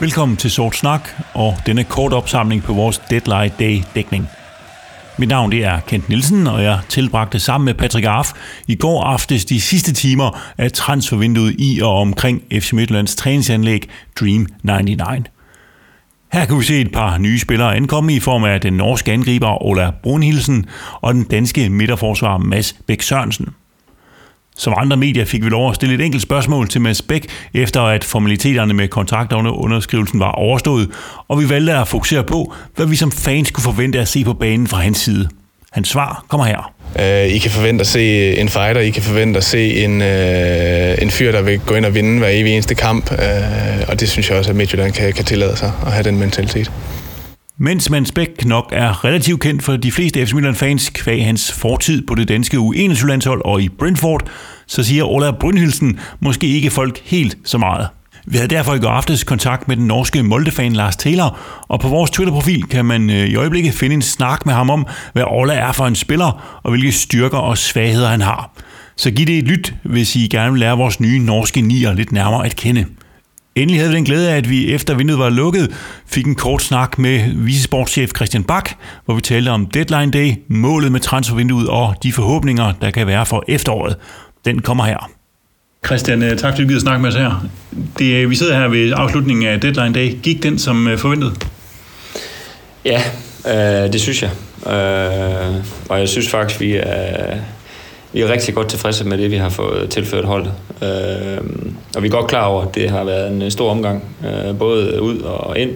Velkommen til Sort Snak og denne kort opsamling på vores Deadline Day dækning. Mit navn det er Kent Nielsen, og jeg tilbragte sammen med Patrick Arf i går aftes de sidste timer af transfervinduet i og omkring FC Midtjyllands træningsanlæg Dream 99. Her kan vi se et par nye spillere ankomme i form af den norske angriber Ola Brunhilsen og den danske midterforsvarer Mads Bæk Sørensen. Som andre medier fik vi lov at stille et enkelt spørgsmål til Mads Bæk, efter at formaliteterne med kontrakterne var overstået, og vi valgte at fokusere på, hvad vi som fans kunne forvente at se på banen fra hans side. Hans svar kommer her. Uh, I kan forvente at se en fighter, I kan forvente at se en, uh, en fyr, der vil gå ind og vinde hver evig eneste kamp, uh, og det synes jeg også, at Midtjylland kan, kan tillade sig at have den mentalitet. Mens Mans Bæk nok er relativt kendt for de fleste FC Midtjylland-fans kvæg hans fortid på det danske U21-landshold og i Brentford, så siger Ola Brynhildsen måske ikke folk helt så meget. Vi havde derfor i går aftes kontakt med den norske Molde-fan Lars Taylor, og på vores Twitter-profil kan man øh, i øjeblikket finde en snak med ham om, hvad Ola er for en spiller, og hvilke styrker og svagheder han har. Så giv det et lyt, hvis I gerne vil lære vores nye norske nier lidt nærmere at kende. Endelig havde vi den glæde af, at vi efter vinduet var lukket, fik en kort snak med vicesportschef Christian Bak, hvor vi talte om deadline day, målet med transfervinduet og de forhåbninger, der kan være for efteråret. Den kommer her. Christian, øh, tak fordi du gider snakke med os her. Det, vi sidder her ved afslutningen af deadline day. Gik den som øh, forventet? Ja, øh, det synes jeg. Øh, og jeg synes faktisk, vi er, vi er rigtig godt tilfredse med det, vi har fået tilført holdet. Øh, og vi er godt klar over, at det har været en øh, stor omgang, øh, både ud og ind.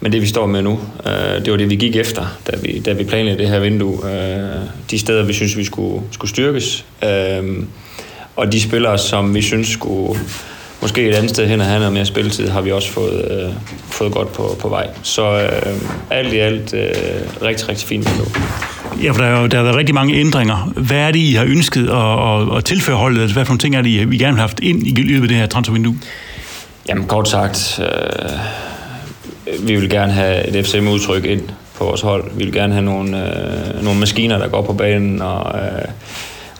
Men det vi står med nu, øh, det var det vi gik efter, da vi, da vi planlagde det her vindue. Øh, de steder vi synes vi skulle, skulle styrkes. Øh, og de spillere som vi synes skulle måske et andet sted hen og have noget mere spilletid, har vi også fået, øh, fået godt på, på vej. Så øh, alt i alt øh, rigtig, rigtig fint vindue. Ja, for der, er jo, der har været rigtig mange ændringer. Hvad er det, I har ønsket at, at, at tilføre holdet? Altså, hvad for nogle ting er det, I, gerne gerne har haft ind i løbet af det her transfervindue? Jamen kort sagt, øh, vi vil gerne have et FCM-udtryk ind på vores hold. Vi vil gerne have nogle, øh, nogle maskiner, der går på banen og, øh,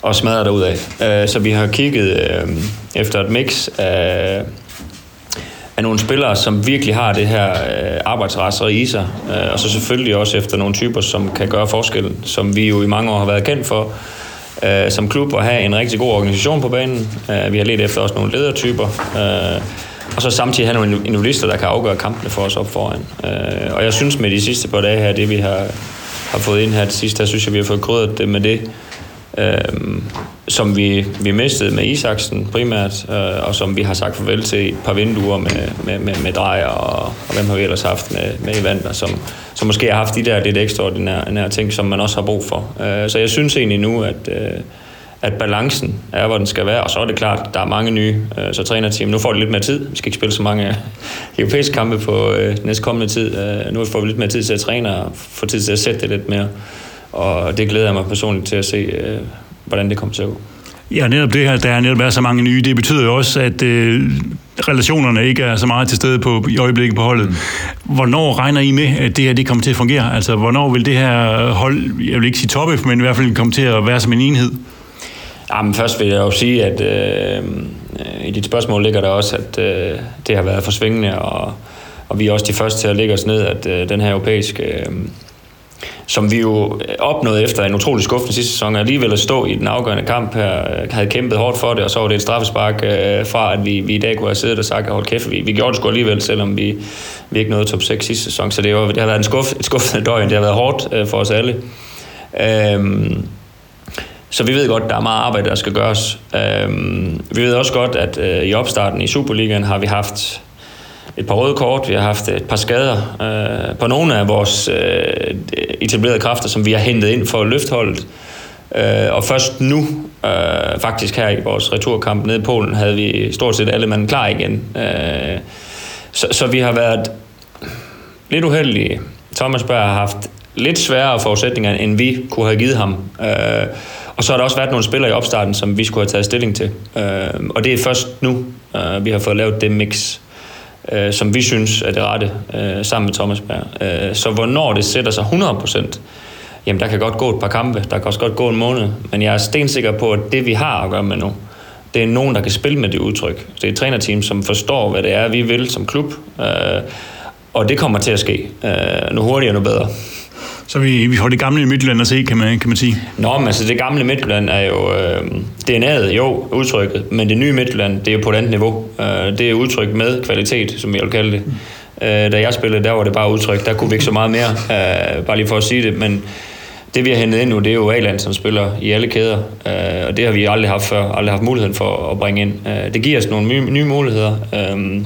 og smadrer derudad. Øh, så vi har kigget øh, efter et mix af, af nogle spillere, som virkelig har det her øh, arbejdsrasser i sig. Øh, og så selvfølgelig også efter nogle typer, som kan gøre forskellen, som vi jo i mange år har været kendt for øh, som klub at have en rigtig god organisation på banen. Øh, vi har let efter også nogle ledertyper. Øh, og så samtidig have nogle individualister, der kan afgøre kampene for os op foran. Øh, og jeg synes med de sidste par dage her, det vi har, har fået ind her til sidst, der synes jeg, vi har fået krydret det med det, øh, som vi, vi mistede med Isaksen primært, øh, og som vi har sagt farvel til et par vinduer med, med, med, med drejer, og, og hvem har vi ellers haft med, med Evander, som, som måske har haft de der lidt ekstraordinære ting, som man også har brug for. Øh, så jeg synes egentlig nu, at, øh, at balancen er, hvor den skal være, og så er det klart, at der er mange nye, øh, så trænerteam. Nu får de lidt mere tid. Vi skal ikke spille så mange øh, europæiske kampe på øh, næste kommende tid. Øh, nu får vi lidt mere tid til at træne og få tid til at sætte det lidt mere. Og det glæder jeg mig personligt til at se, øh, hvordan det kommer til at gå. Ja, netop det her, der er netop er så mange nye, det betyder jo også, at øh, relationerne ikke er så meget til stede på, i øjeblikket på holdet. Mm. Hvornår regner I med, at det her det kommer til at fungere? Altså, hvornår vil det her hold, jeg vil ikke sige toppe, men i hvert fald komme til at være som en enhed? Jamen, først vil jeg jo sige, at øh, i dit spørgsmål ligger der også, at øh, det har været forsvingende, og, og vi er også de første til at lægge os ned, at øh, den her europæiske... Øh, som vi jo øh, opnåede efter en utrolig skuffende sidste sæson, alligevel at stå i den afgørende kamp her, havde kæmpet hårdt for det, og så var det et straffespark øh, fra, at vi, vi i dag kunne have siddet og sagt, hold kæft, vi, vi gjorde det sgu alligevel, selvom vi, vi ikke nåede top 6 sidste sæson, så det, var, det har været en skuff, et skuffende døgn, det har været hårdt øh, for os alle. Øhm, så vi ved godt, at der er meget arbejde, der skal gøres. Øhm, vi ved også godt, at øh, i opstarten i Superligaen har vi haft et par røde kort, vi har haft et par skader øh, på nogle af vores øh, etablerede kræfter, som vi har hentet ind for løftholdet. Øh, og først nu, øh, faktisk her i vores returkamp nede i Polen, havde vi stort set alle manden klar igen. Øh, så, så vi har været lidt uheldige. Thomas Berg har haft lidt sværere forudsætninger, end vi kunne have givet ham. Øh, og så har der også været nogle spillere i opstarten, som vi skulle have taget stilling til. Øh, og det er først nu, øh, vi har fået lavet det mix, øh, som vi synes er det rette, øh, sammen med Thomas Berg. Øh, så hvornår det sætter sig 100%, jamen der kan godt gå et par kampe, der kan også godt gå en måned, men jeg er stensikker på, at det vi har at gøre med nu, det er nogen, der kan spille med det udtryk. Det er et trænerteam, som forstår, hvad det er, vi vil som klub. Øh, og det kommer til at ske. Øh, nu hurtigere, nu bedre. Så vi, vi får det gamle Midtjylland at se, kan man, kan man sige. Nå, men altså det gamle Midtjylland er jo øh, DNA'et, jo, udtrykket, men det nye Midtjylland, det er jo på et andet niveau. Øh, det er udtryk med kvalitet, som jeg vil kalde det. Øh, da jeg spillede, der var det bare udtryk, der kunne vi ikke så meget mere, øh, bare lige for at sige det, men det vi har hentet ind nu, det er jo A-land, som spiller i alle kæder, øh, og det har vi aldrig haft før, aldrig haft muligheden for at bringe ind. Øh, det giver os nogle nye, nye muligheder, øh,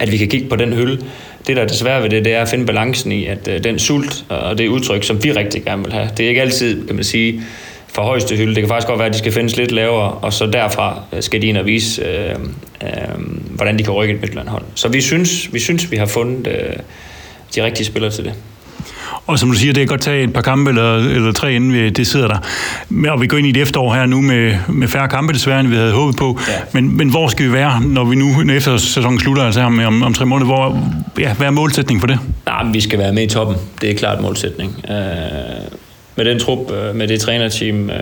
at vi kan kigge på den hylde, det, der er desværre ved det, det er at finde balancen i, at øh, den sult og det udtryk, som vi rigtig gerne vil have, det er ikke altid, kan man sige, for højeste hylde. Det kan faktisk godt være, at de skal findes lidt lavere, og så derfra øh, skal de ind og vise, øh, øh, hvordan de kan rykke et Midtjylland-hold. Så vi synes, vi synes, vi har fundet øh, de rigtige spillere til det. Og som du siger, det kan godt tage et par kampe eller, eller tre, inden vi, det sidder der. Og vi går ind i et efterår her nu med, med færre kampe desværre, end vi havde håbet på. Ja. Men, men hvor skal vi være, når vi nu, efter sæsonen slutter, altså om, om, om tre måneder, hvor, ja, hvad er målsætningen for det? Nej, vi skal være med i toppen. Det er klart målsætning. Øh, med den trup, øh, med det trænerteam, øh,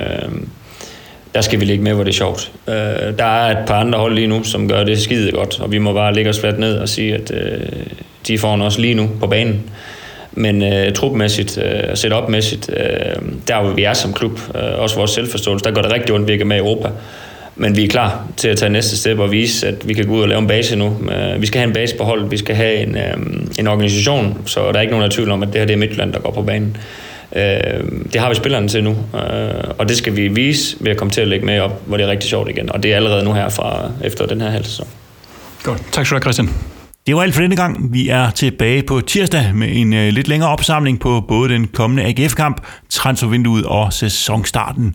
der skal vi ligge med, hvor det er sjovt. Øh, der er et par andre hold lige nu, som gør det skide godt, og vi må bare lægge os fladt ned og sige, at øh, de får os lige nu på banen. Men øh, trupmæssigt øh, setupmæssigt, øh, der hvor vi er som klub, øh, også vores selvforståelse, der går det rigtig ondt, vi med i Europa. Men vi er klar til at tage næste step og vise, at vi kan gå ud og lave en base nu. Øh, vi skal have en base på holdet, vi skal have en, øh, en organisation, så der er ikke nogen der tvivl om, at det her det er Midtland, der går på banen. Øh, det har vi spillerne til nu, øh, og det skal vi vise ved at komme til at lægge med op, hvor det er rigtig sjovt igen. Og det er allerede nu her fra efter den her halv sæson. Godt. Tak skal du have, Christian. Det var alt for denne gang. Vi er tilbage på tirsdag med en øh, lidt længere opsamling på både den kommende AGF-kamp, transfervinduet og sæsonstarten.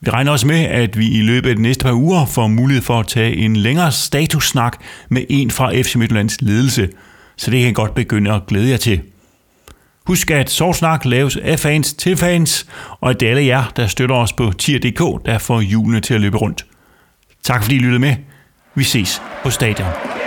Vi regner også med, at vi i løbet af de næste par uger får mulighed for at tage en længere statussnak med en fra FC Midtjyllands ledelse, så det kan godt begynde at glæde jer til. Husk, at Sovsnak laves af fans til fans, og at det er alle jer, der støtter os på tier.dk, der får julene til at løbe rundt. Tak fordi I lyttede med. Vi ses på stadion.